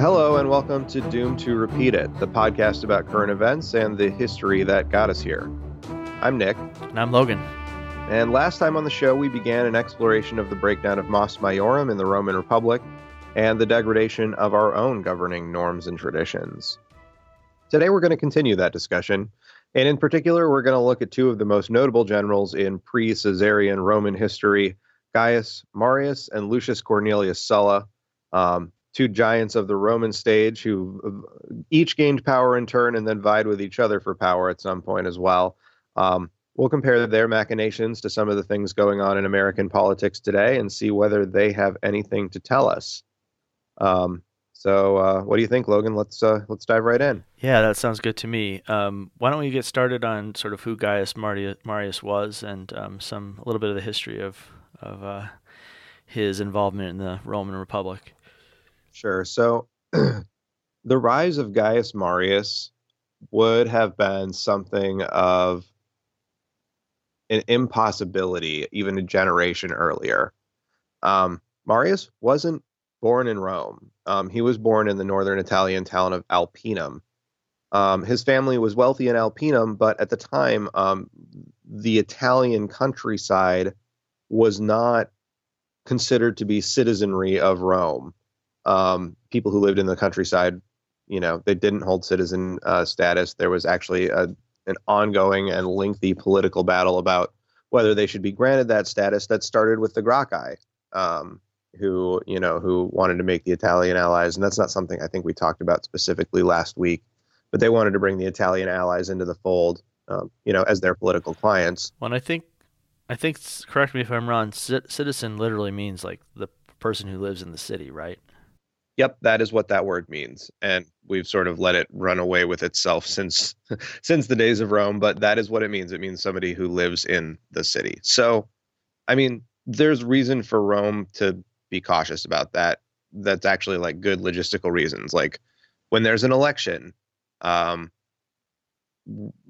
Hello, and welcome to Doom to Repeat It, the podcast about current events and the history that got us here. I'm Nick. And I'm Logan. And last time on the show, we began an exploration of the breakdown of Mos Maiorum in the Roman Republic and the degradation of our own governing norms and traditions. Today, we're going to continue that discussion. And in particular, we're going to look at two of the most notable generals in pre Caesarian Roman history Gaius Marius and Lucius Cornelius Sulla. Um, two giants of the Roman stage who uh, each gained power in turn and then vied with each other for power at some point as well. Um, we'll compare their machinations to some of the things going on in American politics today and see whether they have anything to tell us. Um, so, uh, what do you think, Logan? Let's uh, let's dive right in. Yeah, that sounds good to me. Um, why don't we get started on sort of who Gaius Marius was and um, some a little bit of the history of of uh, his involvement in the Roman Republic. Sure. So the rise of Gaius Marius would have been something of an impossibility even a generation earlier. Um, Marius wasn't born in Rome. Um, he was born in the northern Italian town of Alpinum. Um, his family was wealthy in Alpinum, but at the time, um, the Italian countryside was not considered to be citizenry of Rome um, people who lived in the countryside, you know, they didn't hold citizen uh, status. There was actually a, an ongoing and lengthy political battle about whether they should be granted that status. That started with the Gracchi, um, who you know who wanted to make the Italian allies, and that's not something I think we talked about specifically last week. But they wanted to bring the Italian allies into the fold, um, you know, as their political clients. Well, I think, I think, correct me if I'm wrong. citizen literally means like the person who lives in the city, right? Yep, that is what that word means, and we've sort of let it run away with itself since since the days of Rome. But that is what it means. It means somebody who lives in the city. So, I mean, there's reason for Rome to be cautious about that. That's actually like good logistical reasons. Like when there's an election, um,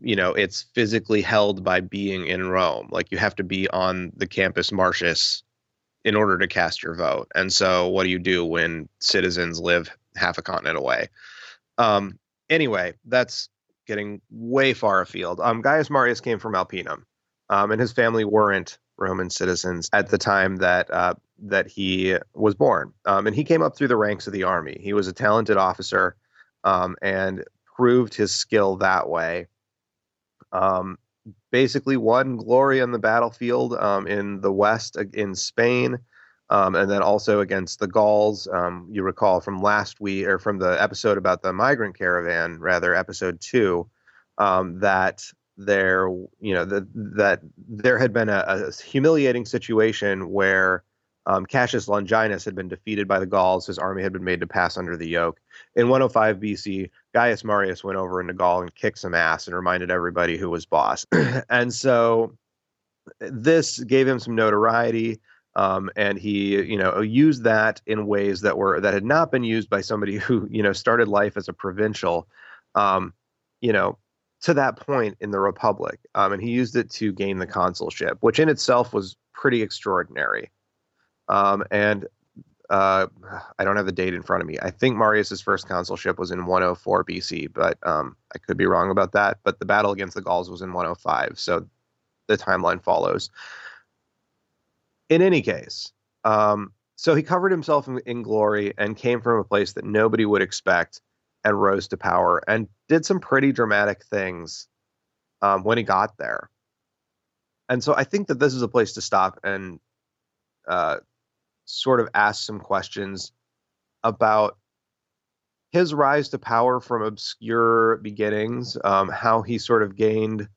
you know, it's physically held by being in Rome. Like you have to be on the campus Martius in order to cast your vote. And so, what do you do when citizens live half a continent away? Um, anyway, that's getting way far afield. Um, Gaius Marius came from Alpinum, um, and his family weren't Roman citizens at the time that uh, that he was born. Um, and he came up through the ranks of the army. He was a talented officer um, and proved his skill that way. Um, basically won glory on the battlefield um, in the West in Spain. Um, and then also against the Gauls. Um, you recall from last week or from the episode about the migrant caravan, rather episode two, that there, you know, the, that there had been a, a humiliating situation where um, Cassius Longinus had been defeated by the Gauls. His army had been made to pass under the yoke. In 105 BC, Gaius Marius went over into Gaul and kicked some ass and reminded everybody who was boss. and so this gave him some notoriety. Um, and he, you know, used that in ways that were that had not been used by somebody who, you know, started life as a provincial, um, you know, to that point in the Republic. Um, and he used it to gain the consulship, which in itself was pretty extraordinary. Um, and uh, I don't have the date in front of me. I think Marius's first consulship was in 104 BC, but um, I could be wrong about that. But the battle against the Gauls was in 105, so the timeline follows. In any case, um, so he covered himself in, in glory and came from a place that nobody would expect and rose to power and did some pretty dramatic things um, when he got there. And so I think that this is a place to stop and uh, sort of asked some questions about his rise to power from obscure beginnings, um, how he sort of gained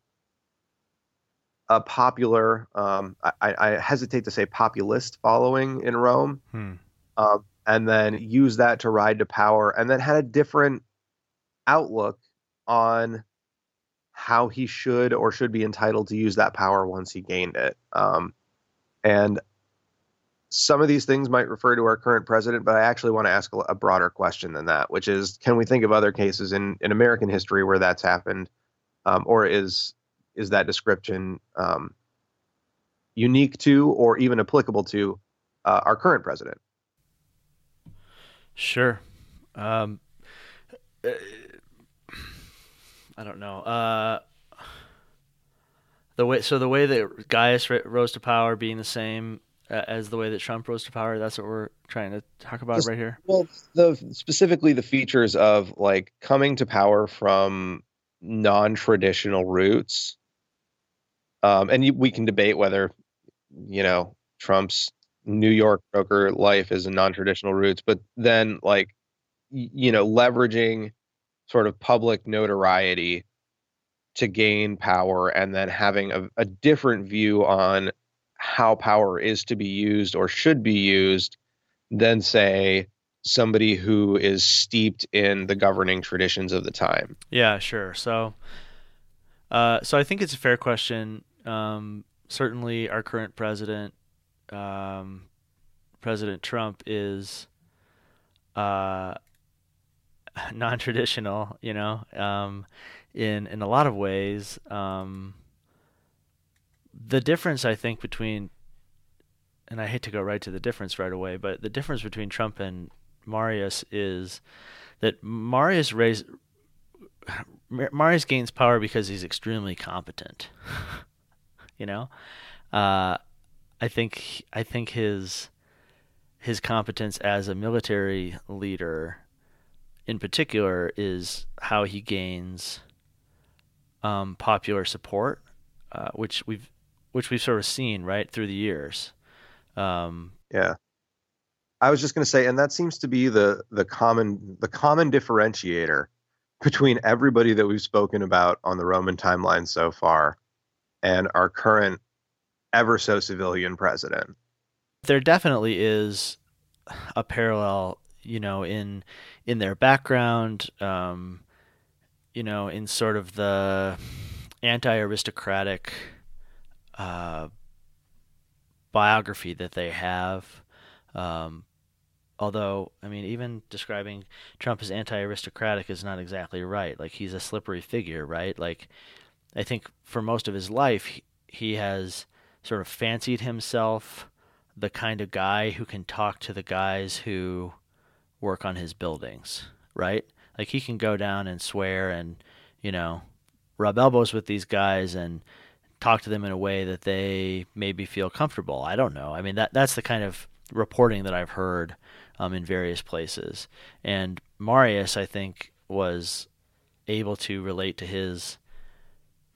a popular, um, I, I, hesitate to say populist following in Rome, hmm. um, and then used that to ride to power, and then had a different outlook on how he should or should be entitled to use that power once he gained it. Um, and some of these things might refer to our current president, but I actually want to ask a, broader question than that, which is, can we think of other cases in, in American history where that's happened, um, or is is that description um, unique to or even applicable to uh, our current president? Sure. Um, uh, I don't know. Uh, the way so the way that Gaius rose to power being the same as the way that Trump rose to power. That's what we're trying to talk about right here. Well, the specifically the features of like coming to power from non-traditional routes. Um, and you, we can debate whether, you know, Trump's New York broker life is a non-traditional routes, but then like, you know, leveraging sort of public notoriety to gain power and then having a, a different view on how power is to be used or should be used than say somebody who is steeped in the governing traditions of the time. Yeah, sure. So, uh, so I think it's a fair question. Um, certainly, our current president, um, President Trump, is uh, non-traditional. You know, um, in in a lot of ways. Um, the difference I think between and I hate to go right to the difference right away, but the difference between Trump and Marius is that Marius raised Marius gains power because he's extremely competent. you know, uh, I think I think his his competence as a military leader, in particular, is how he gains um, popular support, uh, which we've which we've sort of seen right through the years. Um, yeah, I was just going to say, and that seems to be the the common the common differentiator between everybody that we've spoken about on the Roman timeline so far and our current ever so civilian president. There definitely is a parallel, you know, in in their background, um, you know, in sort of the anti-aristocratic uh, biography that they have. Um, although, I mean, even describing Trump as anti-aristocratic is not exactly right. Like he's a slippery figure, right? Like I think for most of his life, he has sort of fancied himself the kind of guy who can talk to the guys who work on his buildings, right? Like he can go down and swear and, you know, rub elbows with these guys and talk to them in a way that they maybe feel comfortable. I don't know. I mean, that that's the kind of reporting that I've heard um, in various places. And Marius, I think, was able to relate to his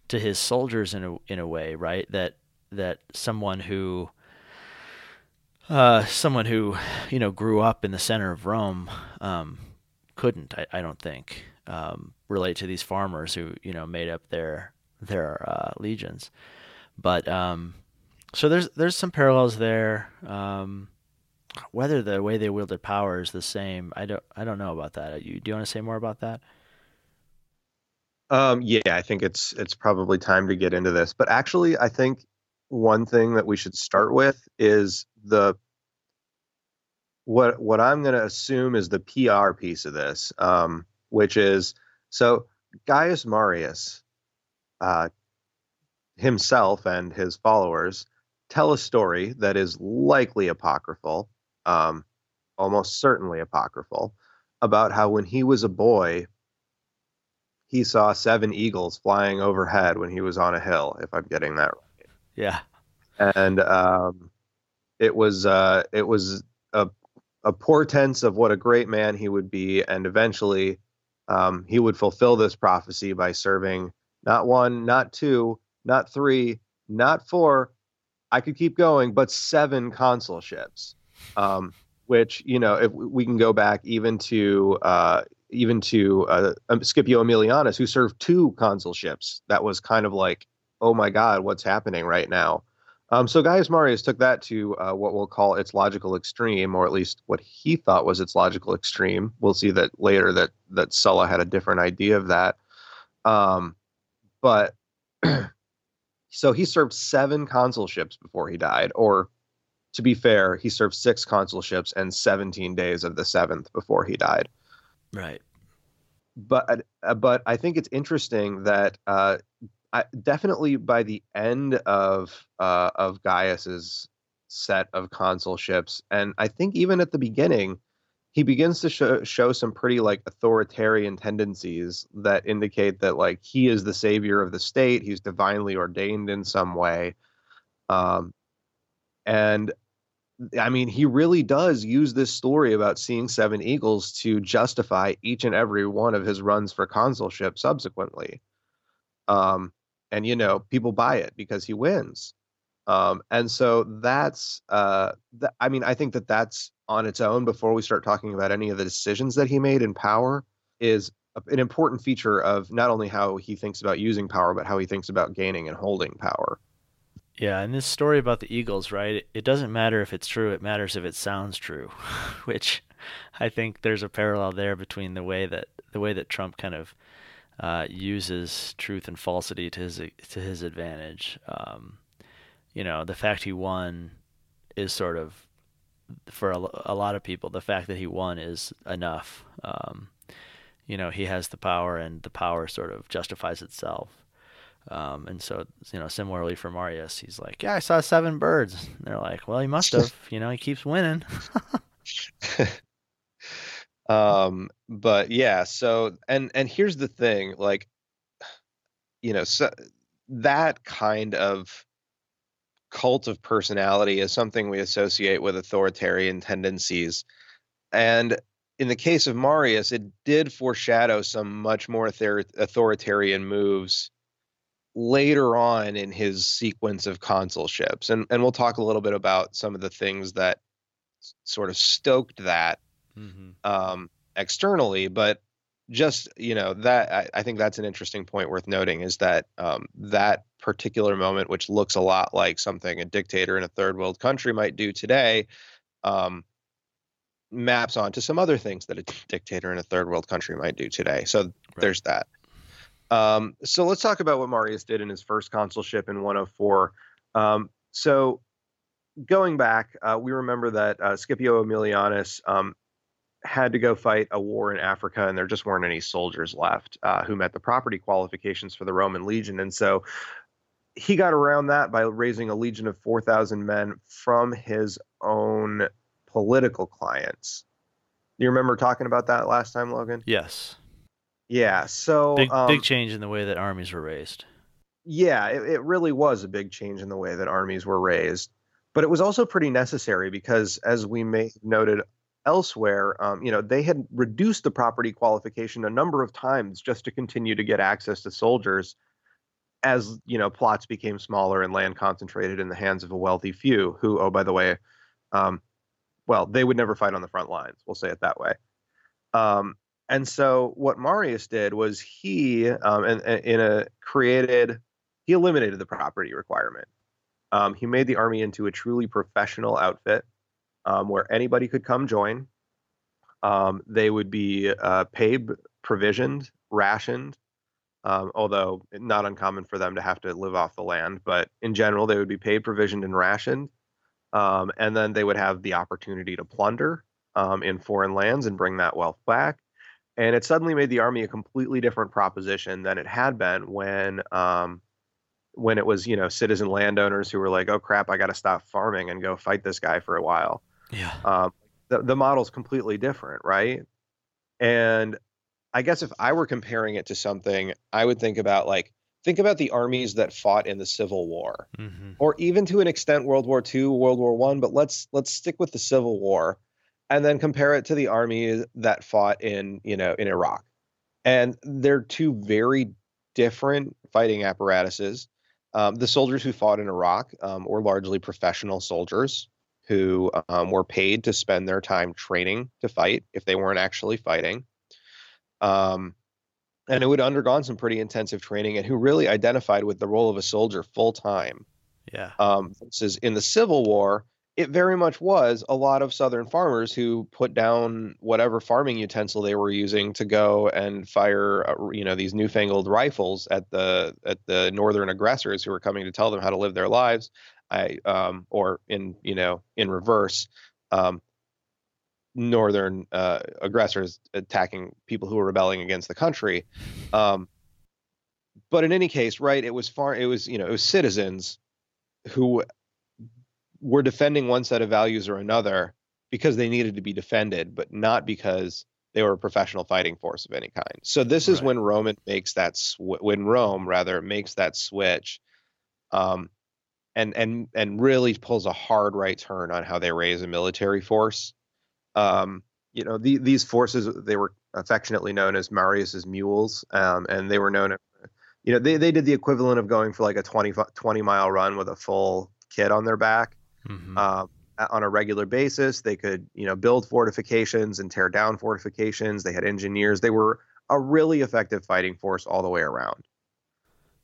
to his soldiers in a in a way, right? That that someone who uh, someone who you know grew up in the center of Rome um, couldn't, I, I don't think, um, relate to these farmers who you know made up their their uh, legions. But um, so there's there's some parallels there. Um, whether the way they wielded power is the same, I don't I don't know about that. You do you want to say more about that? Um, yeah, I think it's it's probably time to get into this. But actually, I think one thing that we should start with is the what what I'm going to assume is the PR piece of this, um, which is so Gaius Marius uh, himself and his followers tell a story that is likely apocryphal, um, almost certainly apocryphal, about how when he was a boy, he saw seven eagles flying overhead when he was on a hill, if I'm getting that right. Yeah. And um, it was uh, it was a a portent of what a great man he would be, and eventually um, he would fulfill this prophecy by serving not one, not two, not three, not four. I could keep going, but seven consulships, um, which you know, if we can go back even to uh, even to uh, um, Scipio Aemilianus, who served two consulships. That was kind of like, oh my God, what's happening right now? Um, so Gaius Marius took that to uh, what we'll call its logical extreme, or at least what he thought was its logical extreme. We'll see that later that that Sulla had a different idea of that. Um, but so he served seven consulships before he died, or to be fair, he served six consulships and 17 days of the seventh before he died. Right. But uh, but I think it's interesting that uh, I, definitely by the end of uh, of Gaius's set of consulships, and I think even at the beginning, he begins to show, show some pretty like authoritarian tendencies that indicate that like he is the savior of the state. He's divinely ordained in some way. Um and i mean he really does use this story about seeing seven eagles to justify each and every one of his runs for consulship subsequently. Um and you know people buy it because he wins um and so that's uh th- i mean i think that that's on its own before we start talking about any of the decisions that he made in power is an important feature of not only how he thinks about using power but how he thinks about gaining and holding power. Yeah and this story about the eagles right it doesn't matter if it's true it matters if it sounds true which i think there's a parallel there between the way that the way that trump kind of uh, uses truth and falsity to his to his advantage um, you know the fact he won is sort of for a, a, lot of people, the fact that he won is enough. Um, you know, he has the power, and the power sort of justifies itself. Um, and so, you know, similarly for Marius, he's like, "Yeah, I saw seven birds." And they're like, "Well, he must have. you know, he keeps winning." um, but yeah. So, and and here's the thing, like, you know, so that kind of cult of personality is something we associate with authoritarian tendencies. And in the case of Marius, it did foreshadow some much more authoritarian moves later on in his sequence of consulships. And and we'll talk a little bit about some of the things that sort of stoked that mm-hmm. um, externally, but just you know that I, I, think that's an interesting point worth noting is that um, that particular moment which looks a lot like something a dictator in a third world country might do today um, maps onto some other things that a dictator in a third world country might do today so right. there's that um, so let's talk about what marius did in his first consulship in 104 um, so going back uh, we remember that uh, scipio aemilianus um, had to go fight a war in Africa, and there just weren't any soldiers left uh, who met the property qualifications for the Roman legion. And so he got around that by raising a legion of 4,000 men from his own political clients. Do you remember talking about that last time, Logan? Yes. Yeah. So big, um, big change in the way that armies were raised. Yeah, it, it really was a big change in the way that armies were raised. But it was also pretty necessary because, as we may have noted elsewhere, um, you know, they had reduced the property qualification a number of times just to continue to get access to soldiers as, you know, plots became smaller and land concentrated in the hands of a wealthy few who, oh, by the way, um, well, they would never fight on the front lines. We'll say it that way. Um, and so what Marius did was he, um, and in a created, he eliminated the property requirement. Um, he made the army into a truly professional outfit um, where anybody could come join. Um, they would be uh, paid, provisioned, rationed, um, although not uncommon for them to have to live off the land. But in general, they would be paid, provisioned, and rationed. Um, and then they would have the opportunity to plunder um, in foreign lands and bring that wealth back. And it suddenly made the army a completely different proposition than it had been when um, when it was you know citizen landowners who were like, oh crap, I got to stop farming and go fight this guy for a while. Yeah. Um, the the model's completely different, right? And I guess if I were comparing it to something, I would think about like think about the armies that fought in the Civil War, mm-hmm. or even to an extent World War II, World War One. But let's let's stick with the Civil War, and then compare it to the armies that fought in you know in Iraq, and they're two very different fighting apparatuses. Um, the soldiers who fought in Iraq um, were largely professional soldiers who um, were paid to spend their time training to fight if they weren't actually fighting. Um, and who had undergone some pretty intensive training and who really identified with the role of a soldier full time. Yeah. Um, is in the Civil War, it very much was a lot of Southern farmers who put down whatever farming utensil they were using to go and fire, uh, you know, these newfangled rifles at the at the Northern aggressors who were coming to tell them how to live their lives, I um, or in you know in reverse, um, northern uh, aggressors attacking people who were rebelling against the country. Um, but in any case, right? It was far. It was you know it was citizens who were defending one set of values or another because they needed to be defended, but not because they were a professional fighting force of any kind. So this is right. when Roman makes that sw- when Rome rather makes that switch, um, and and and really pulls a hard right turn on how they raise a military force. Um, you know, the, these forces they were affectionately known as Marius's mules, um, and they were known. You know, they they did the equivalent of going for like a 20, 20 mile run with a full kit on their back. Mm-hmm. Um, on a regular basis. They could, you know, build fortifications and tear down fortifications. They had engineers. They were a really effective fighting force all the way around.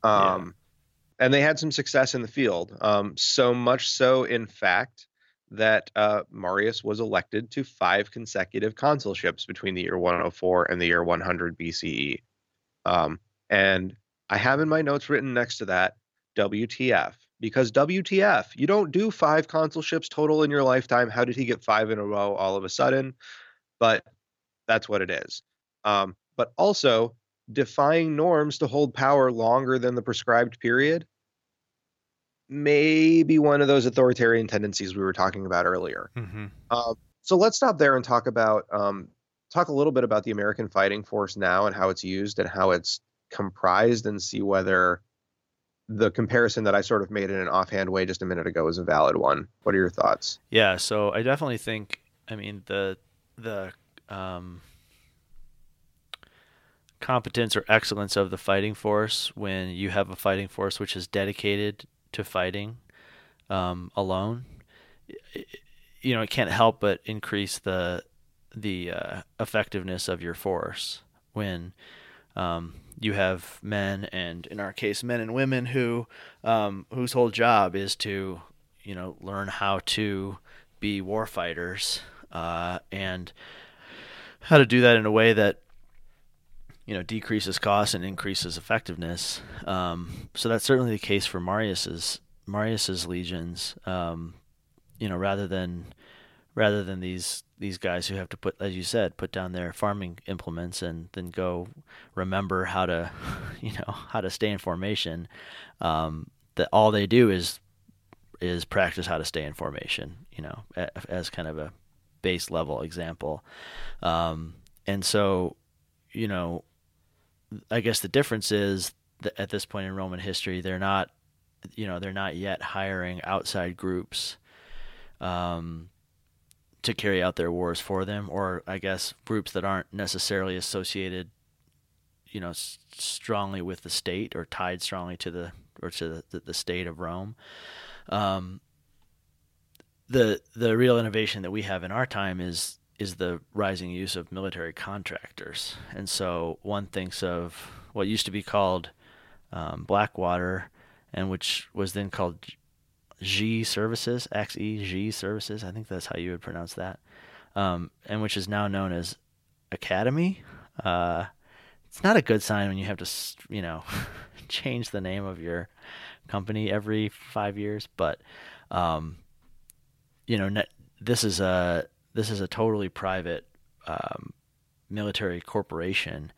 Um, yeah. and they had some success in the field. Um, so much so, in fact, that uh, Marius was elected to five consecutive consulships between the year 104 and the year 100 BCE. Um, and I have in my notes written next to that WTF because WTF, you don't do five consulships total in your lifetime. How did he get five in a row all of a sudden? But that's what it is. Um, but also, defying norms to hold power longer than the prescribed period may be one of those authoritarian tendencies we were talking about earlier. Mm-hmm. Uh, so let's stop there and talk about um, talk a little bit about the American fighting force now and how it's used and how it's comprised and see whether the comparison that I sort of made in an offhand way just a minute ago is a valid one. What are your thoughts? Yeah, so I definitely think I mean the the um, competence or excellence of the fighting force when you have a fighting force which is dedicated to fighting um, alone, you know, it can't help but increase the the uh, effectiveness of your force when um, you have men and in our case men and women who um, whose whole job is to you know learn how to be war fighters uh, and how to do that in a way that you know decreases cost and increases effectiveness um, so that's certainly the case for Marius's Marius's legions um, you know rather than rather than these these guys who have to put, as you said, put down their farming implements and then go remember how to, you know, how to stay in formation. Um, that all they do is is practice how to stay in formation. You know, as kind of a base level example. Um, and so, you know, I guess the difference is that at this point in Roman history, they're not, you know, they're not yet hiring outside groups. Um, to carry out their wars for them, or I guess groups that aren't necessarily associated, you know, s- strongly with the state or tied strongly to the or to the, the state of Rome. Um, the the real innovation that we have in our time is is the rising use of military contractors, and so one thinks of what used to be called um, Blackwater, and which was then called G Services, X E G Services. I think that's how you would pronounce that, um, and which is now known as Academi. Uh, it's not a good sign when you have to, you know, change the name of your company every five years. But, um, you know, this is a this is a totally private um, military corporation,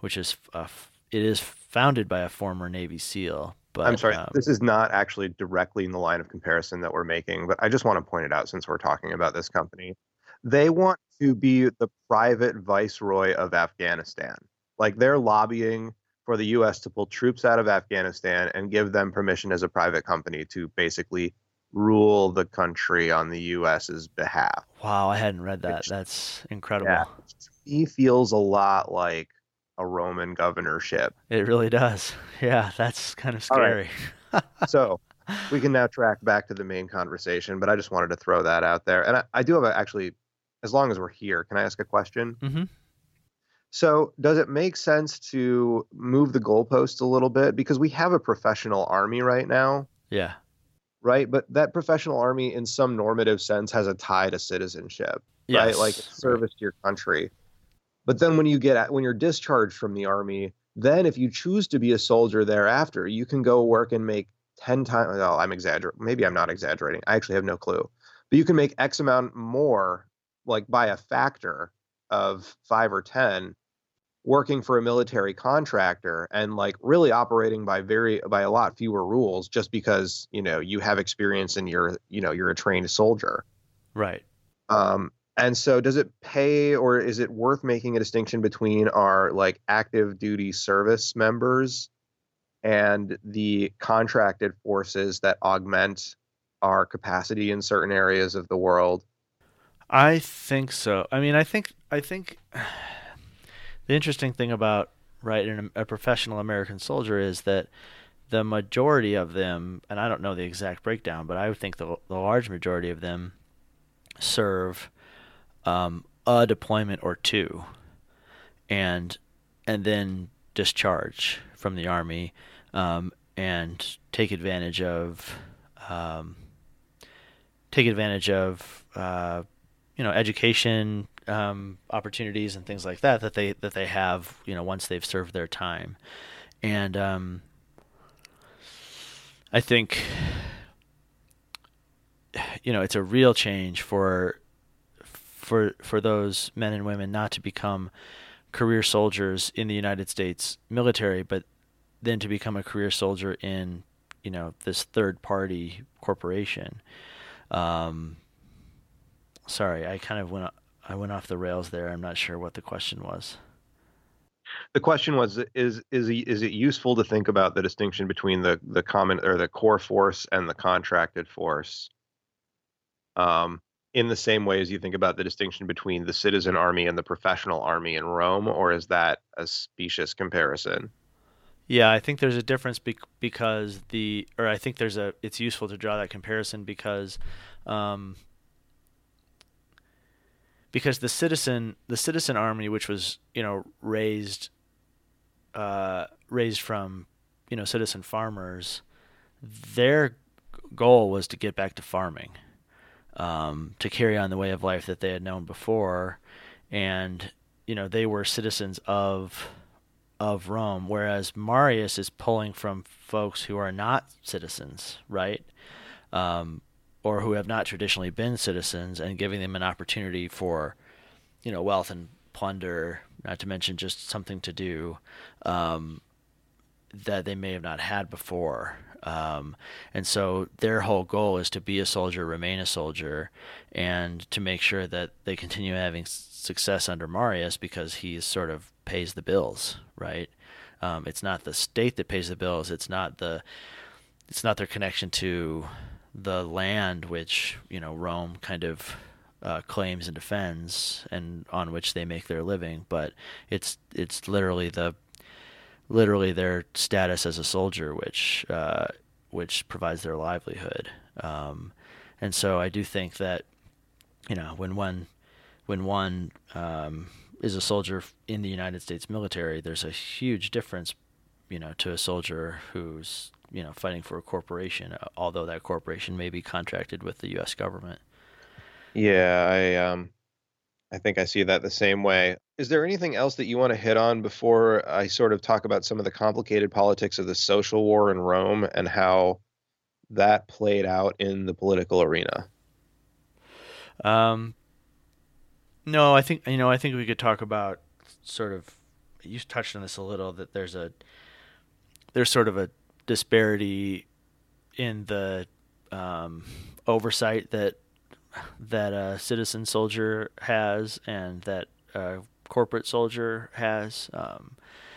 which is a, it is founded by a former Navy SEAL, but I'm sorry, um, this is not actually directly in the line of comparison that we're making, but I just want to point it out since we're talking about this company. They want to be the private viceroy of Afghanistan. Like they're lobbying for the US to pull troops out of Afghanistan and give them permission as a private company to basically rule the country on the US's behalf. Wow, I hadn't read that. Which, That's incredible. Yeah, he feels a lot like a Roman governorship. It really does. Yeah, that's kind of scary. Right. so we can now track back to the main conversation, but I just wanted to throw that out there. And I, I do have a, actually, as long as we're here, can I ask a question? Mm-hmm. So, does it make sense to move the goalposts a little bit because we have a professional army right now? Yeah. Right, but that professional army, in some normative sense, has a tie to citizenship. Yes. Right, like service to your country. But then when you get at, when you're discharged from the army, then if you choose to be a soldier thereafter, you can go work and make 10 times oh i'm exaggerating maybe i'm not exaggerating i actually have no clue but you can make x amount more like by a factor of 5 or 10 working for a military contractor and like really operating by very by a lot fewer rules just because you know you have experience and you're you know you're a trained soldier right um and so does it pay or is it worth making a distinction between our like active duty service members and the contracted forces that augment our capacity in certain areas of the world? I think so. I mean, I think I think the interesting thing about right a professional American soldier is that the majority of them, and I don't know the exact breakdown, but I would think the the large majority of them serve um, a deployment or two, and and then discharge from the army um, and take advantage of um, take advantage of uh, you know education um, opportunities and things like that that they that they have you know once they've served their time, and um, I think you know it's a real change for for for those men and women not to become career soldiers in the United States military, but then to become a career soldier in you know this third party corporation. Um, sorry, I kind of went I went off the rails there. I'm not sure what the question was. The question was: Is is is it useful to think about the distinction between the the common or the core force and the contracted force? Um, in the same way as you think about the distinction between the citizen army and the professional army in Rome, or is that a specious comparison? Yeah, I think there's a difference because the, or I think there's a, it's useful to draw that comparison because, um, because the citizen, the citizen army, which was you know raised, uh, raised from, you know, citizen farmers, their goal was to get back to farming, um, to carry on the way of life that they had known before, and you know they were citizens of of Rome, whereas Marius is pulling from folks who are not citizens, right? Um, or who have not traditionally been citizens and giving them an opportunity for, you know, wealth and plunder, not to mention just something to do um, that they may have not had before. Um, and so their whole goal is to be a soldier, remain a soldier, and to make sure that they continue having success under Marius because he sort of pays the bills, right? Um, it's not the state that pays the bills. It's not the it's not their connection to the land which you know Rome kind of uh, claims and defends, and on which they make their living. But it's it's literally the literally their status as a soldier, which uh, which provides their livelihood. Um, and so I do think that you know when one when one um, is a soldier in the United States military, there's a huge difference, you know, to a soldier who's you know fighting for a corporation, uh, although that corporation may be contracted with the U.S. government. Yeah, I um, I think I see that the same way. Is there anything else that you want to hit on before I sort of talk about some of the complicated politics of the social war in Rome and how that played out in the political arena? Um, no, I think you know. I think we could talk about sort of. You touched on this a little. That there's a there's sort of a disparity in the um, oversight that that a citizen soldier has and that a corporate soldier has. Um,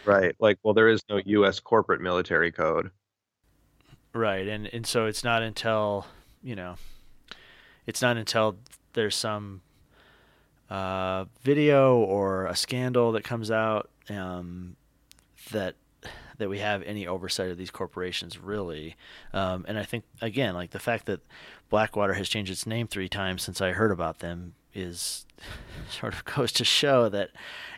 right. Like, well, there is no U.S. corporate military code. Right, and and so it's not until you know, it's not until there's some uh, video or a scandal that comes out um, that that we have any oversight of these corporations really. Um, and I think again, like the fact that Blackwater has changed its name three times since I heard about them is sort of goes to show that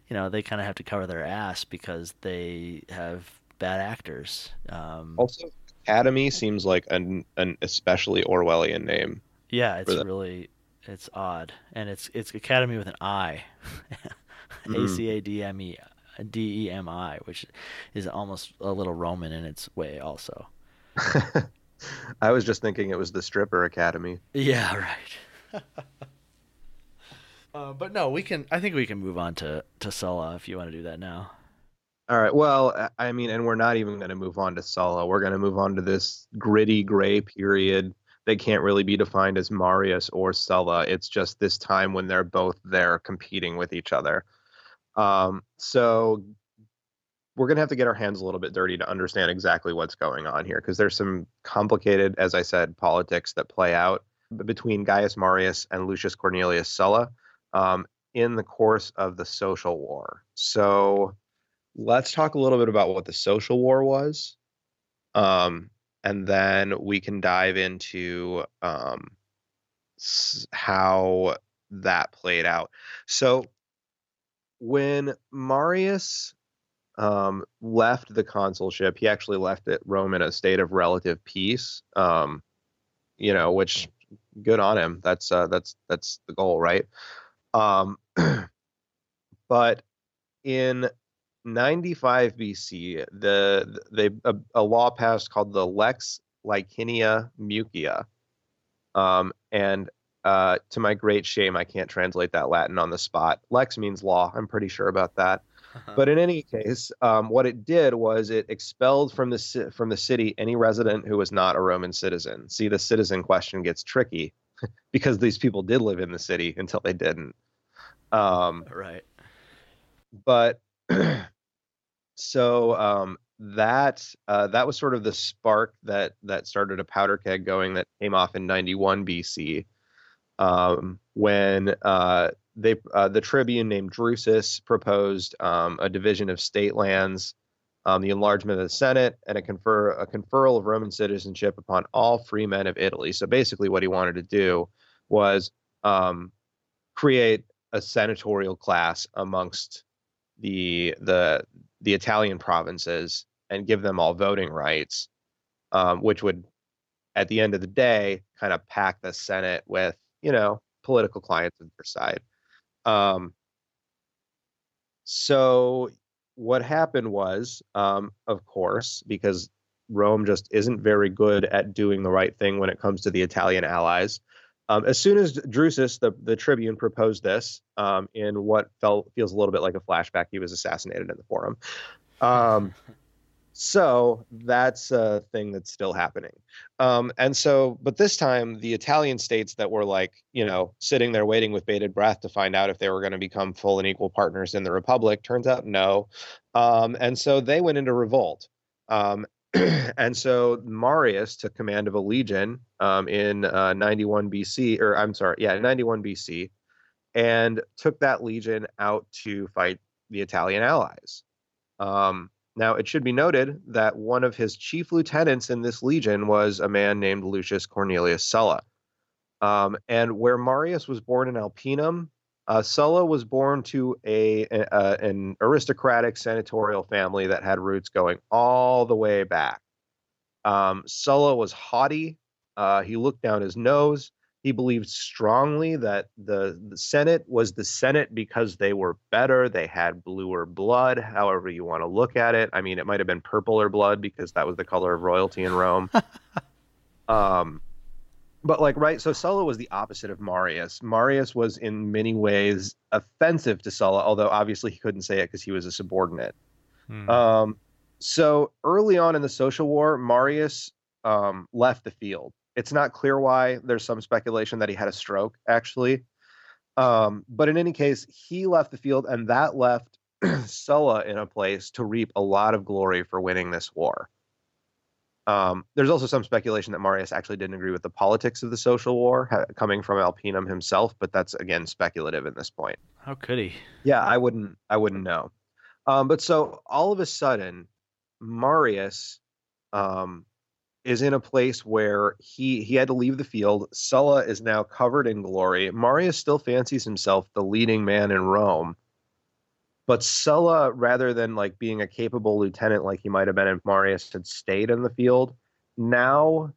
you know they kind of have to cover their ass because they have bad actors. Um, also, Academi seems like an an especially Orwellian name. Yeah, it's really it's odd, and it's it's Academi with an I, mm. A C A D M E D E M I, which is almost a little Roman in its way, also. I was just thinking it was the stripper academy. Yeah, right. uh, but no, we can. I think we can move on to to Sulla if you want to do that now. All right. Well, I mean, and we're not even going to move on to Sulla. We're going to move on to this gritty gray period that can't really be defined as Marius or Sulla. It's just this time when they're both there competing with each other. Um, so we're going to have to get our hands a little bit dirty to understand exactly what's going on here because there's some complicated, as I said, politics that play out between Gaius Marius and Lucius Cornelius Sulla um, in the course of the social war. So let's talk a little bit about what the social war was. Um, and then we can dive into um, how that played out. So when Marius um, left the consulship, he actually left it Rome in a state of relative peace. Um, you know, which good on him. That's uh, that's that's the goal, right? Um, but in 95 BC, the they a, a, law passed called the Lex Licinia Mucia, um, and uh, to my great shame, I can't translate that Latin on the spot. Lex means law. I'm pretty sure about that. Uh-huh. But in any case, um, what it did was it expelled from the from the city any resident who was not a Roman citizen. See, the citizen question gets tricky because these people did live in the city until they didn't. Um, right. But so um, that uh, that was sort of the spark that that started a powder keg going that came off in 91 BC um, when uh, they uh, the tribune named Drusus proposed um, a division of state lands, um, the enlargement of the Senate, and a confer a conferral of Roman citizenship upon all free men of Italy. So basically, what he wanted to do was um, create a senatorial class amongst the the the Italian provinces and give them all voting rights, um, which would, at the end of the day, kind of pack the Senate with you know political clients on their side. Um, so what happened was, um, of course, because Rome just isn't very good at doing the right thing when it comes to the Italian allies. Um, as soon as Drusus, the, the tribune, proposed this um, in what felt feels a little bit like a flashback, he was assassinated in the forum. So that's a thing that's still happening. Um, and so, but this time, the Italian states that were like, you know, sitting there waiting with bated breath to find out if they were going to become full and equal partners in the Republic, turns out no. Um, and so they went into revolt. Um, and so Marius took command of a legion um, in uh, 91 BC, or I'm sorry, yeah, 91 BC, and took that legion out to fight the Italian allies. Um, now, it should be noted that one of his chief lieutenants in this legion was a man named Lucius Cornelius Sulla. Um, and where Marius was born in Alpinum, uh, Sulla was born to a, a, an aristocratic senatorial family that had roots going all the way back. Um, Sulla was haughty. Uh, he looked down his nose. He believed strongly that the, the Senate was the Senate because they were better. They had bluer blood, however you want to look at it. I mean, it might have been purpler blood because that was the color of royalty in Rome. um, but like, right? So Sulla was the opposite of Marius. Marius was in many ways offensive to Sulla, although obviously he couldn't say it because he was a subordinate. Hmm. Um, so early on in the social war, Marius um, left the field it's not clear why. There's some speculation that he had a stroke, actually. Um, but in any case, he left the field, and that left Sulla in a place to reap a lot of glory for winning this war. Um, there's also some speculation that Marius actually didn't agree with the politics of the social war ha- coming from Alpinum himself, but that's again speculative at this point. How could he? Yeah, I wouldn't. I wouldn't know. Um, but so all of a sudden, Marius um, is in a place where he he had to leave the field. Sulla is now covered in glory. Marius still fancies himself the leading man in Rome. But Sulla, rather than like being a capable lieutenant like he might have been if Marius had stayed in the field, now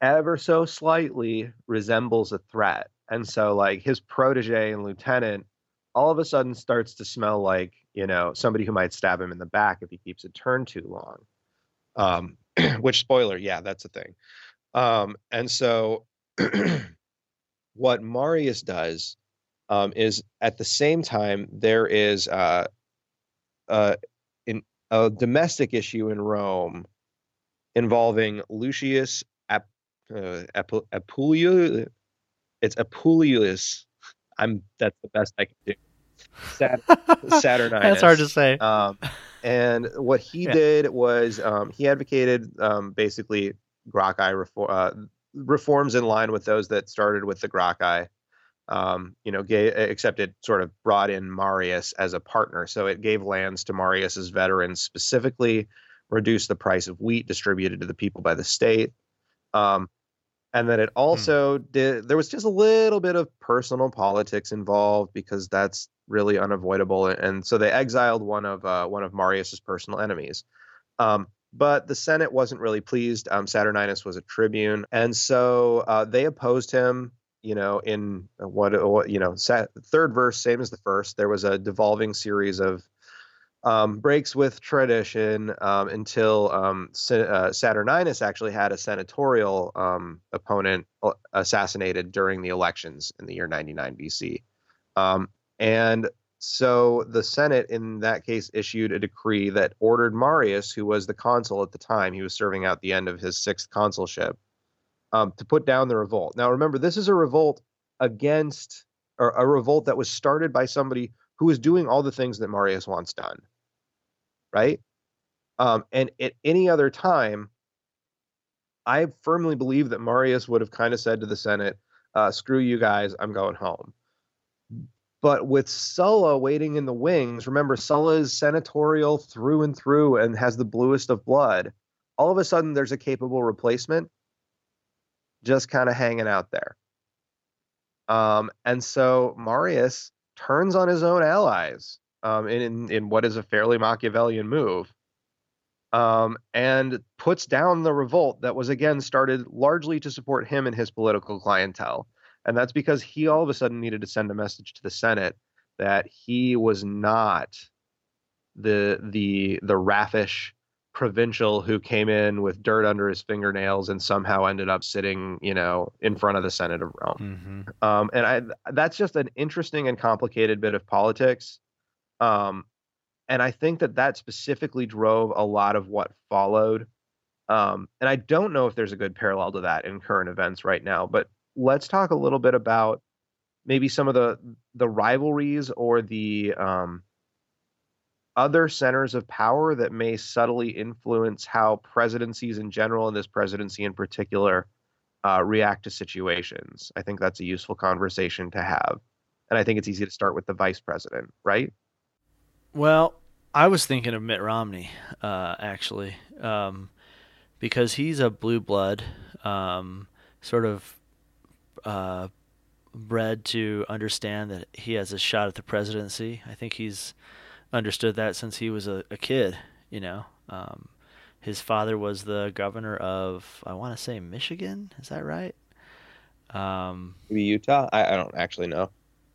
ever so slightly resembles a threat. And so like his protege and lieutenant all of a sudden starts to smell like, you know, somebody who might stab him in the back if he keeps it turned too long. Um, which spoiler, yeah, that's a thing. Um, and so what Marius does um, is at the same time there is uh, uh, in, a domestic issue in Rome involving Lucius Ap- uh, Ap- Apuleius. It's Apuleius. I'm that's the best I can do. Sat- Saturninus. That's hard to say. Um, and what he yeah. did was um, he advocated um, basically Gracchi reform, uh, reforms in line with those that started with the Gracchi. Um, you know, gave, except it sort of brought in Marius as a partner. So it gave lands to Marius's veterans, specifically reduced the price of wheat distributed to the people by the state. Um, and then it hmm. also hmm. did, there was just a little bit of personal politics involved because that's really unavoidable. And so they exiled one of uh, one of Marius's personal enemies. Um, but the Senate wasn't really pleased. Um, Saturninus was a tribune, and so uh, they opposed him. You know, in what, what you know, sat, third verse, same as the first. There was a devolving series of um, breaks with tradition um, until um, uh, Saturninus actually had a senatorial um, opponent uh, assassinated during the elections in the year 99 BC. Um, and so the Senate, in that case, issued a decree that ordered Marius, who was the consul at the time, he was serving out the end of his sixth consulship, um, to put down the revolt. Now, remember, this is a revolt against, or a revolt that was started by somebody who was doing all the things that Marius wants done, right? Um, and at any other time, I firmly believe that Marius would have kind of said to the Senate, uh, "Screw you guys, I'm going home." But with Sulla waiting in the wings, remember Sulla is senatorial through and through and has the bluest of blood. All of a sudden, there's a capable replacement just kind of hanging out there. Um, and so Marius turns on his own allies um, in, in what is a fairly Machiavellian move um, and puts down the revolt that was again started largely to support him and his political clientele. And that's because he all of a sudden needed to send a message to the Senate that he was not the the the raffish provincial who came in with dirt under his fingernails and somehow ended up sitting, you know, in front of the Senate of Rome. Mm-hmm. Um, and I that's just an interesting and complicated bit of politics. Um, and I think that that specifically drove a lot of what followed. Um, and I don't know if there's a good parallel to that in current events right now, but let's talk a little bit about maybe some of the the rivalries or the um, other centers of power that may subtly influence how presidencies in general and this presidency in particular uh, react to situations. I think that's a useful conversation to have, and I think it's easy to start with the vice president, right? Well, I was thinking of Mitt Romney, uh, actually, um, because he's a blue blood, um, sort of uh, bred to understand that he has a shot at the presidency. I think he's understood that since he was a, a kid. You know, um, his father was the governor of I want to say Michigan. Is that right? Um, Maybe Utah. I, I don't actually know.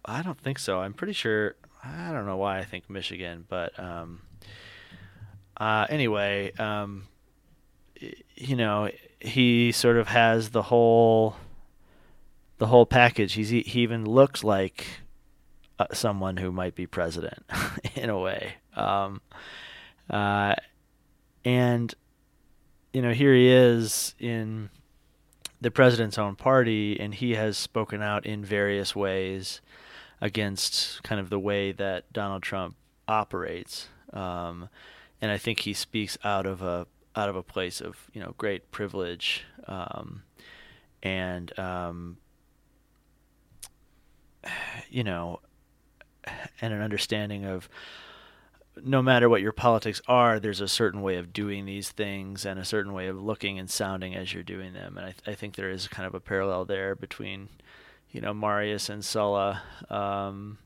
I don't think so. I'm pretty sure. I don't know why I think Michigan, but um, uh, anyway, um, you know, he sort of has the whole the whole package. He's he even looks like uh, someone who might be president in a way. Um, uh, and you know, here he is in the president's own party, and he has spoken out in various ways against kind of the way that Donald Trump operates. Um, and I think he speaks out of a out of a place of you know great privilege um, and um, you know, and an understanding of no matter what your politics are, there's a certain way of doing these things and a certain way of looking and sounding as you're doing them. And I, th- I think there is kind of a parallel there between, you know, Marius and Sulla. Um,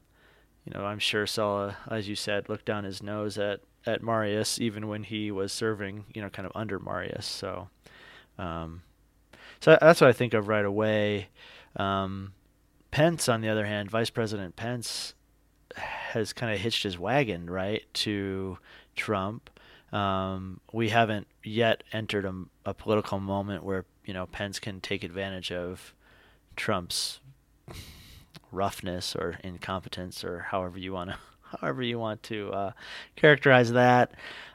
you know, I'm sure Sulla, as you said, looked down his nose at, at Marius even when he was serving, you know, kind of under Marius. So, um, so that's what I think of right away. Um, Pence, on the other hand, Vice President Pence has kind of hitched his wagon right to Trump. Um, we haven't yet entered a, a, political moment where you know Pence can take advantage of Trump's roughness or incompetence or however you want to however you want to uh, characterize that.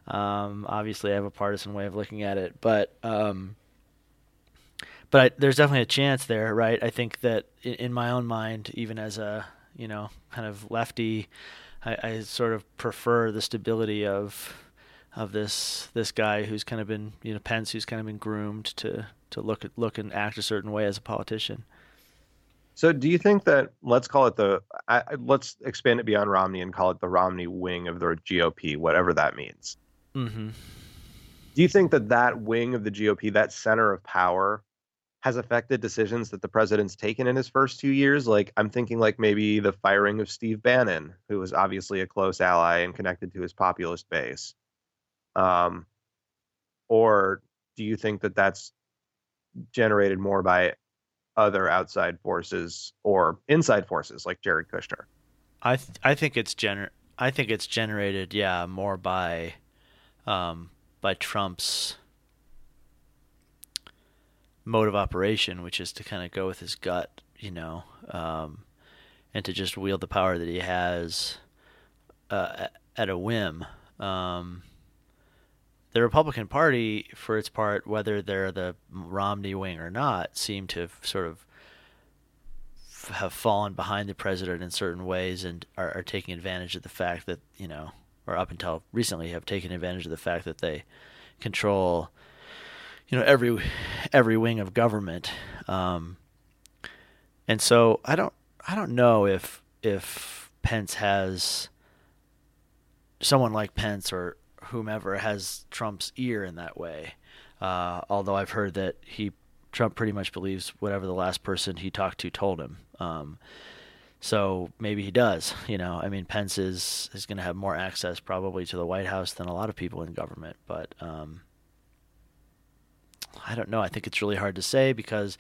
Um, obviously, I have a partisan way of looking at it, but um, but I, there's definitely a chance there, right? I think that in, in, my own mind, even as a you know kind of lefty, I, I sort of prefer the stability of of this this guy who's kind of been you know Pence who's kind of been groomed to to look at look and act a certain way as a politician. So, do you think that let's call it the I, let's expand it beyond Romney and call it the Romney wing of the GOP, whatever that means? Mm-hmm. Do you think that that wing of the GOP, that center of power, has affected decisions that the president's taken in his first two years? Like, I'm thinking like maybe the firing of Steve Bannon, who was obviously a close ally and connected to his populist base. Um, or do you think that that's generated more by other outside forces or inside forces like Jared Kushner? I th- I think it's gener I think it's generated yeah more by um, by Trump's mode of operation, which is to kind of go with his gut, you know, um, and to just wield the power that he has uh, at a whim. Um, the Republican Party, for its part, whether they're the Romney wing or not, seem to sort of have fallen behind the president in certain ways and are, are taking advantage of the fact that you know, or up until recently, have taken advantage of the fact that they control, you know, every every wing of government. Um, and so I don't I don't know if if Pence has someone like Pence or whomever has Trump's ear in that way. Uh, although I've heard that he Trump pretty much believes whatever the last person he talked to told him. Um, so maybe he does. You know, I mean, Pence is is going to have more access probably to the White House than a lot of people in government. But um, I don't know. I think it's really hard to say because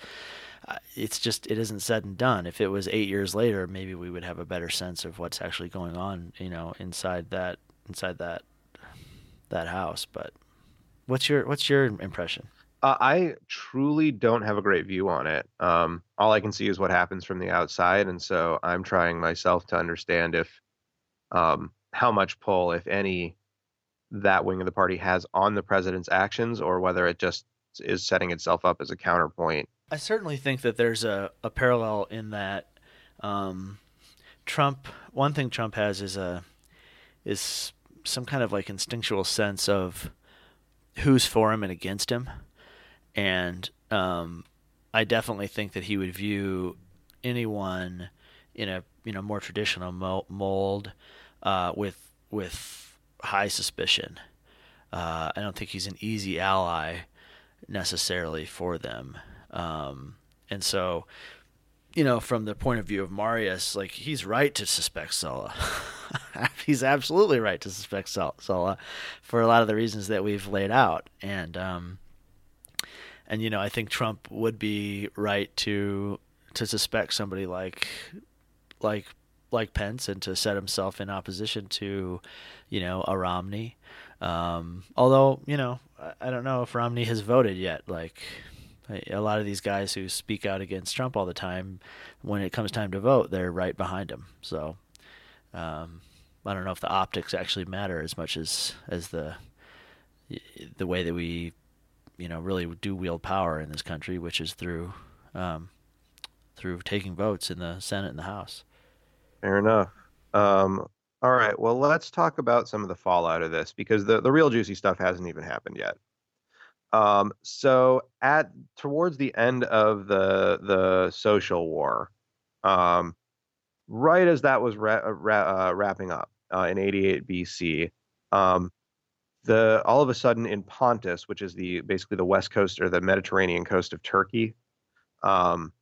uh, it's just it isn't said and done. If it was eight years later, maybe we would have a better sense of what's actually going on. You know, inside that inside that that house. But what's your what's your impression? Uh, I truly don't have a great view on it. Um, all I can see is what happens from the outside, and so I'm trying myself to understand if um, how much pull, if any, that wing of the party has on the president's actions, or whether it just is setting itself up as a counterpoint. I certainly think that there's a, a parallel in that um, Trump. One thing Trump has is a is some kind of like instinctual sense of who's for him and against him, and um, I definitely think that he would view anyone in a you know more traditional mold uh, with with high suspicion. Uh, I don't think he's an easy ally necessarily for them, um, and so you know, from the point of view of Marius, like he's right to suspect Sulla. he's absolutely right to suspect Sulla for a lot of the reasons that we've laid out, and um, and you know, I think Trump would be right to to suspect somebody like like like Pence and to set himself in opposition to, you know, a Romney. Um, although, you know, I, I don't know if Romney has voted yet. Like, a lot of these guys who speak out against Trump all the time, when it comes time to vote, they're right behind him. So um, I don't know if the optics actually matter as much as as the the way that we you know really do wield power in this country, which is through um, through taking votes in the Senate and the House. Fair enough. Um, all right. Well, let's talk about some of the fallout of this because the, the real juicy stuff hasn't even happened yet. Um, so at towards the end of the the social war, um, right as that was ra- uh, ra- uh, wrapping up uh, in 88 BC, um, the all of a sudden in Pontus, which is the basically the west coast or the Mediterranean coast of Turkey, um,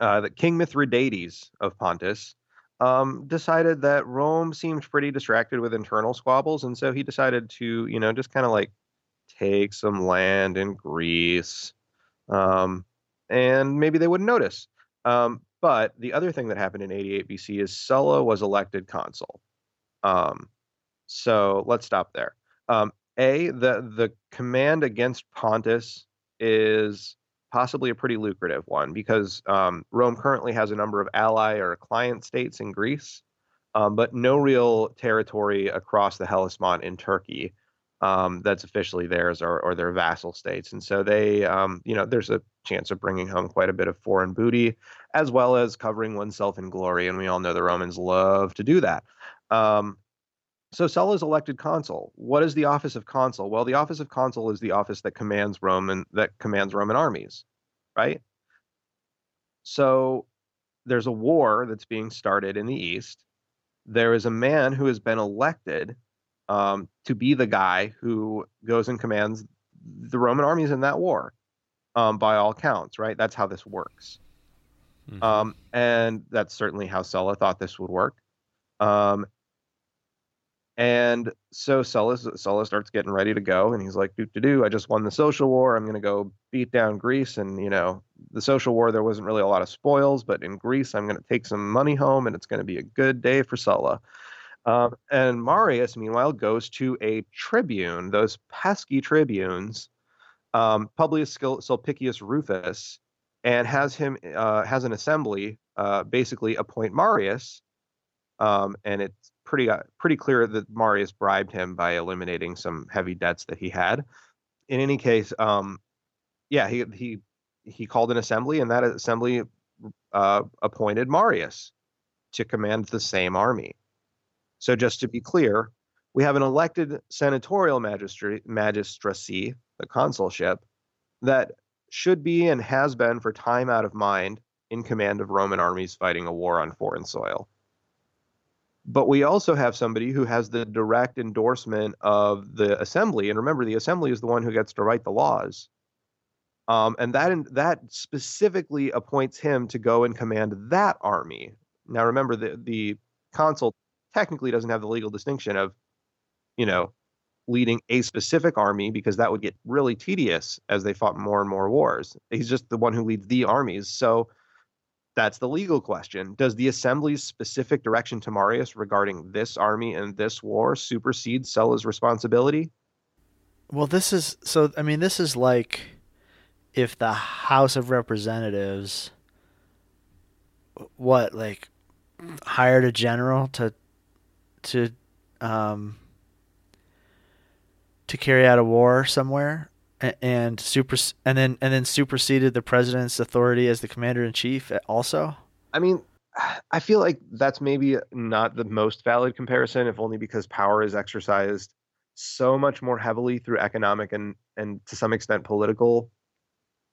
uh, the King Mithridates of Pontus um, decided that Rome seemed pretty distracted with internal squabbles, and so he decided to, you know, just kind of like take some land in Greece, um, and maybe they wouldn't notice. Um, but the other thing that happened in 88 BC is Sulla was elected consul. Um, so let's stop there. Um, a the the command against Pontus is possibly a pretty lucrative one because um, Rome currently has a number of ally or client states in Greece, um, but no real territory across the Hellespont in Turkey um, that's officially theirs or, or their vassal states. And so they, um, you know, there's a chance of bringing home quite a bit of foreign booty as well as covering oneself in glory. And we all know the Romans love to do that. Um, so Sulla is elected consul. What is the office of consul? Well, the office of consul is the office that commands Roman that commands Roman armies, right? So there's a war that's being started in the east. There is a man who has been elected um, to be the guy who goes and commands the Roman armies in that war, um, by all counts, right? That's how this works. Mm-hmm. Um, and that's certainly how Sulla thought this would work. Um, and so Sulla, Sulla starts getting ready to go, and he's like, "Do do do! I just won the social war. I'm going to go beat down Greece." And you know, the social war there wasn't really a lot of spoils, but in Greece, I'm going to take some money home, and it's going to be a good day for Sulla. Um, and Marius, meanwhile, goes to a tribune, those pesky tribunes, um, Publius Sulpicius Rufus, and has him uh, has an assembly uh, basically appoint Marius. Um, and it's pretty uh, pretty clear that Marius bribed him by eliminating some heavy debts that he had. In any case, um, yeah, he he he called an assembly, and that assembly uh, appointed Marius to command the same army. So just to be clear, we have an elected senatorial magistry, magistracy, the consulship, that should be and has been for time out of mind in command of Roman armies fighting a war on foreign soil. But we also have somebody who has the direct endorsement of the assembly. And remember, the assembly is the one who gets to write the laws. Um, and that that specifically appoints him to go and command that army. Now, remember, the, the consul technically doesn't have the legal distinction of, you know, leading a specific army because that would get really tedious as they fought more and more wars. He's just the one who leads the armies. So that's the legal question. Does the assembly's specific direction to Marius regarding this army and this war supersede Sulla's responsibility? Well, this is so. I mean, this is like if the House of Representatives, what, like, hired a general to to um, to carry out a war somewhere and super and then and then superseded the president's authority as the commander in chief also i mean i feel like that's maybe not the most valid comparison if only because power is exercised so much more heavily through economic and and to some extent political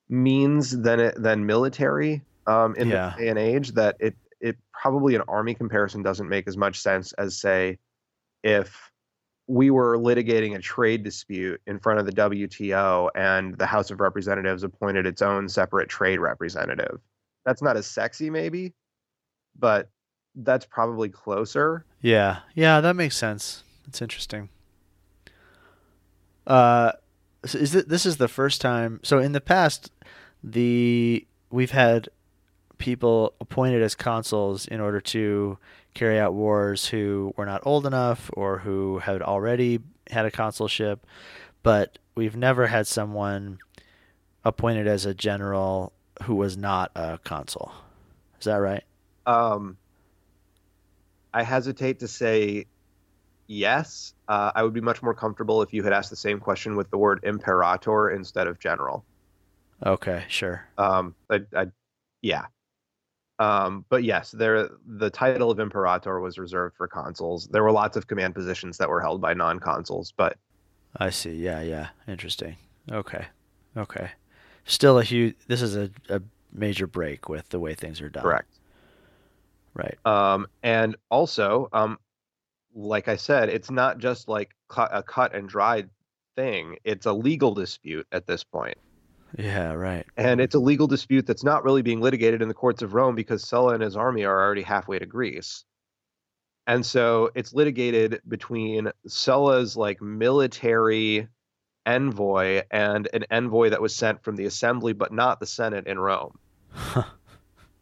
means than it than military um, in yeah. the day and age that it it probably an army comparison doesn't make as much sense as say if we were litigating a trade dispute in front of the WTO and the House of Representatives appointed its own separate trade representative. That's not as sexy maybe, but that's probably closer. Yeah. Yeah, that makes sense. It's interesting. Uh is it this is the first time so in the past the we've had people appointed as consuls in order to carry out wars who were not old enough or who had already had a consulship, but we've never had someone appointed as a general who was not a consul. Is that right? Um, I hesitate to say yes. Uh, I would be much more comfortable if you had asked the same question with the word imperator instead of general. Okay, sure. Um, I, I, yeah. Um, but yes, there the title of imperator was reserved for consuls. There were lots of command positions that were held by non-consuls, but I see. Yeah, yeah. Interesting. Okay. Okay. Still a huge this is a, a major break with the way things are done. Correct. Right. Um, and also, um, like I said, it's not just like a cut and dried thing. It's a legal dispute at this point. Yeah, right. And it's a legal dispute that's not really being litigated in the courts of Rome because Sulla and his army are already halfway to Greece. And so it's litigated between Sulla's like military envoy and an envoy that was sent from the assembly, but not the Senate in Rome.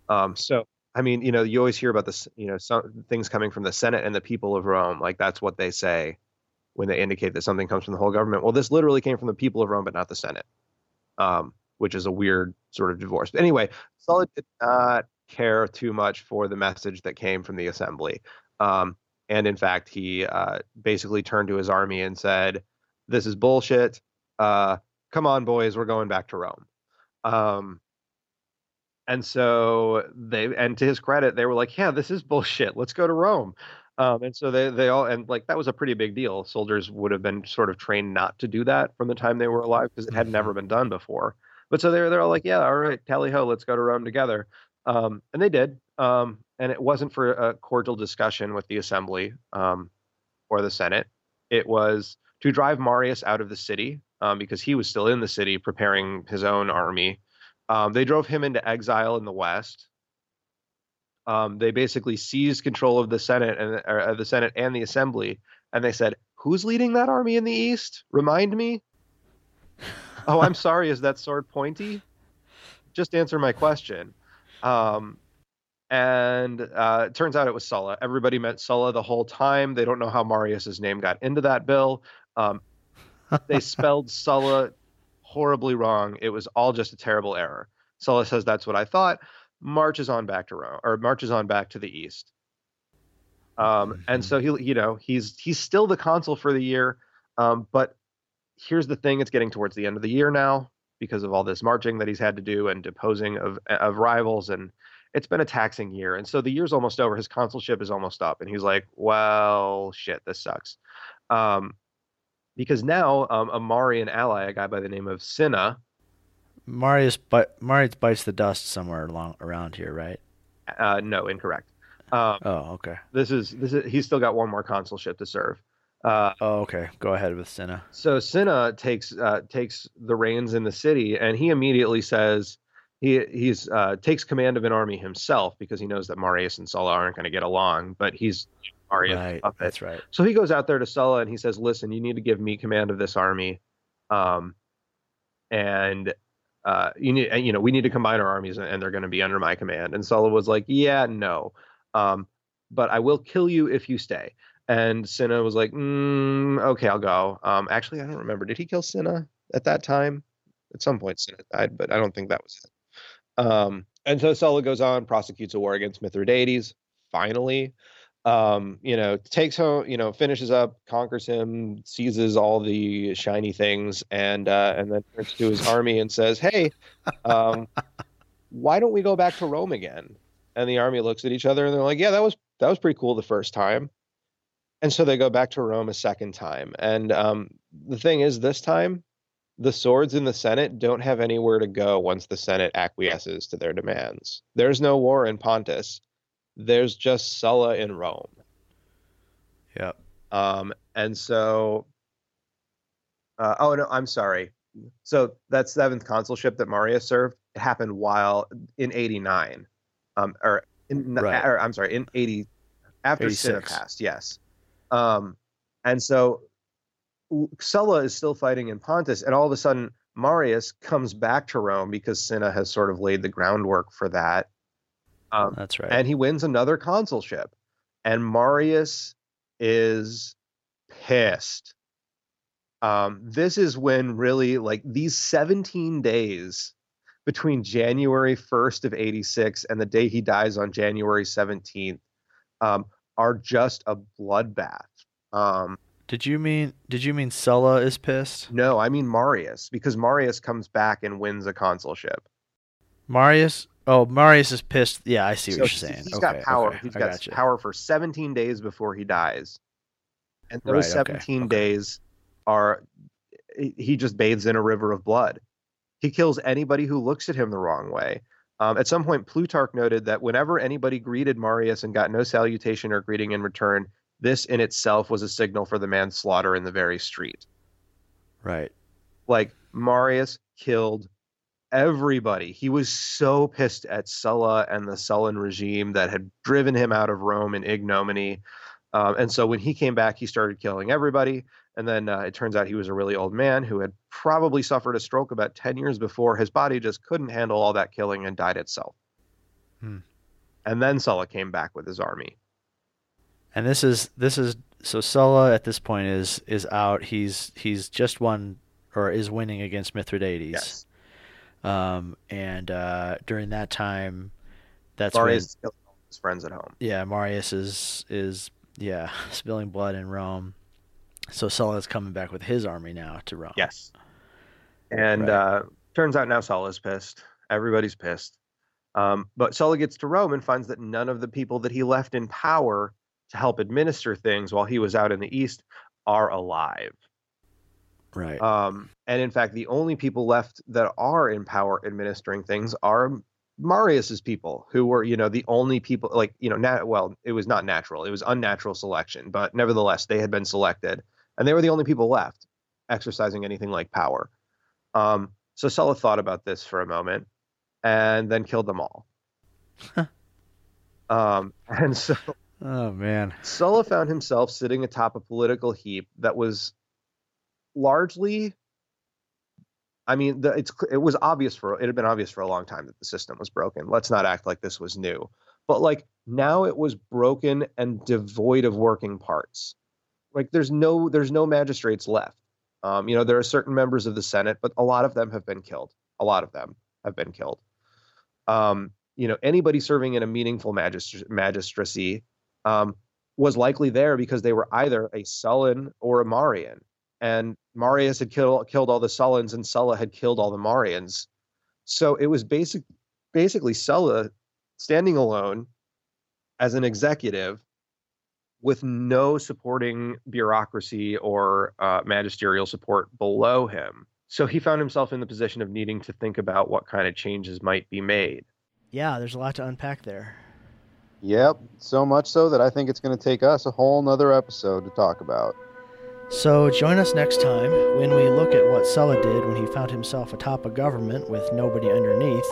um, so, I mean, you know, you always hear about this, you know, some things coming from the Senate and the people of Rome. Like that's what they say when they indicate that something comes from the whole government. Well, this literally came from the people of Rome, but not the Senate, um, which is a weird sort of divorce. But anyway, Sulla did not care too much for the message that came from the assembly. Um, and in fact, he uh, basically turned to his army and said, This is bullshit. Uh, come on, boys, we're going back to Rome. Um, and so they, and to his credit, they were like, Yeah, this is bullshit. Let's go to Rome. Um, and so they they all and like that was a pretty big deal. Soldiers would have been sort of trained not to do that from the time they were alive because it had Mhm. never been done before. But so they're they're all like, yeah, all right, tally ho, let's go to Rome together. Um, and they did. Um, and it wasn't for a cordial discussion with the assembly um, or the Senate. It was to drive Marius out of the city um, because he was still in the city preparing his own army. Um, they drove him into exile in the west um, they basically seized control of the Senate and or, uh, the Senate and the Assembly, and they said, "Who's leading that army in the East? Remind me." oh, I'm sorry. Is that sword pointy? Just answer my question. Um, and uh, it turns out it was Sulla. Everybody meant Sulla the whole time. They don't know how Marius's name got into that bill. Um, they spelled Sulla horribly wrong. It was all just a terrible error. Sulla says that's what I thought. Marches on back to Rome or marches on back to the east. Um, and so he, you know, he's he's still the consul for the year. Um, but here's the thing: it's getting towards the end of the year now because of all this marching that he's had to do and deposing of of rivals, and it's been a taxing year. And so the year's almost over. His consulship is almost up, and he's like, "Well, shit, this sucks." Um, because now um, a Marian ally, a guy by the name of Cinna, Marius, but Marius bites the dust somewhere along around here, right? uh, no, incorrect. Um, Oh, okay. this is this is he's still got one more consulship to serve. Uh, Oh, okay. Go ahead with Cinna. so Cinna takes uh, takes the reins in the city, and he immediately says he he's uh, takes command of an army himself because he knows that Marius and Sulla aren't going to get along, but he's Marius' Right. That's right. So he goes out there to Sulla and he says, "Listen, you need to give me command of this army, um, and uh, you need, you know, we need to combine our armies, and, they're going to be under my command." And Sulla was like, "Yeah, no, um, but I will kill you if you stay." And Cinna was like, mm, "Okay, I'll go." Um, actually, I don't remember. Did he kill Cinna at that time? At some point, Cinna died, but I don't think that was it. Um, and so Sulla goes on, prosecutes a war against Mithridates. Finally, um, you know, takes home, you know, finishes up, conquers him, seizes all the shiny things, and uh, and then turns to his army and says, "Hey, um, why don't we go back to Rome again?" And the army looks at each other and they're like, "Yeah, that was that was pretty cool the first time." And so they go back to Rome a second time. And um, the thing is, this time, the swords in the Senate don't have anywhere to go once the Senate acquiesces to their demands. There's no war in Pontus. There's just Sulla in Rome. Yep. Um, and so, uh, oh no, I'm sorry. So that seventh consulship that Marius served, it happened while in '89, um, or in, Right. or I'm sorry, in '80 after Cinna passed. Yes. Um, and so Sulla is still fighting in Pontus, and all of a sudden Marius comes back to Rome because Cinna has sort of laid the groundwork for that. Um, That's right. and he wins another consulship. And Marius is pissed. Um, this is when really like these 17 days between January 1st of 86 and the day he dies on January 17th um, are just a bloodbath. Um, did you mean did you mean Sulla is pissed? no, I mean Marius, because Marius comes back and wins a consulship. Marius? Oh, Marius is pissed. Yeah, I see what you're saying. he's okay, got power. okay, He's I got gotcha. power for 17 days before he dies. And those Right, 17 okay. days are he he just bathes in a river of blood. He kills anybody who looks at him the wrong way. Um, at some point, Plutarch noted that whenever anybody greeted Marius and got no salutation or greeting in return, this in itself was a signal for the man's slaughter in the very street. Right. Like Marius killed everybody. He was so pissed at Sulla and the Sullan regime that had driven him out of Rome in ignominy. Um, and so when he came back, he started killing everybody. And then uh, it turns out he was a really old man who had probably suffered a stroke about 10 years before. His body just couldn't handle all that killing and died itself. Hmm. And then Sulla came back with his army. And this is this is so Sulla at this point is is out. He's he's just won or is winning against Mithridates. Yes. Um, and uh, during that time, that's Marius when his friends at home. yeah Marius is is yeah spilling blood in Rome. So Sulla's coming back with his army now to Rome. Yes. And Right. uh, turns out now Sulla's pissed. Everybody's pissed. Um, but Sulla gets to Rome and finds that none of the people that he left in power to help administer things while he was out in the East are alive. Right. Um, and in fact, the only people left that are in power administering things are Marius's people, who were, you know, the only people like, you know, nat- well, it was not natural, it was unnatural selection, but nevertheless, they had been selected, and they were the only people left exercising anything like power. Um, so Sulla thought about this for a moment, and then killed them all. um, and so oh man. Sulla found himself sitting atop a political heap that was largely I mean, the, it's it was obvious for it had been obvious for a long time that the system was broken. Let's not act like this was new. But like now it was broken and devoid of working parts. Like there's no there's no magistrates left. Um, you know, there are certain members of the Senate, but a lot of them have been killed. A lot of them have been killed. Um, you know, anybody serving in a meaningful magistr- magistracy um, was likely there because they were either a Sullan or a Marian. And Marius had killed killed all the Sullans, and Sulla had killed all the Marians. So it was basic, basically Sulla standing alone as an executive with no supporting bureaucracy or uh, magisterial support below him. So he found himself in the position of needing to think about what kind of changes might be made. Yeah, there's a lot to unpack there. Yep, so much so that I think it's going to take us a whole nother episode to talk about. So join us next time when we look at what Sulla did when he found himself atop a government with nobody underneath,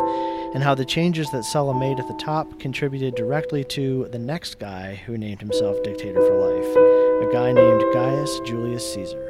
and how the changes that Sulla made at the top contributed directly to the next guy who named himself dictator for life, a guy named Gaius Julius Caesar.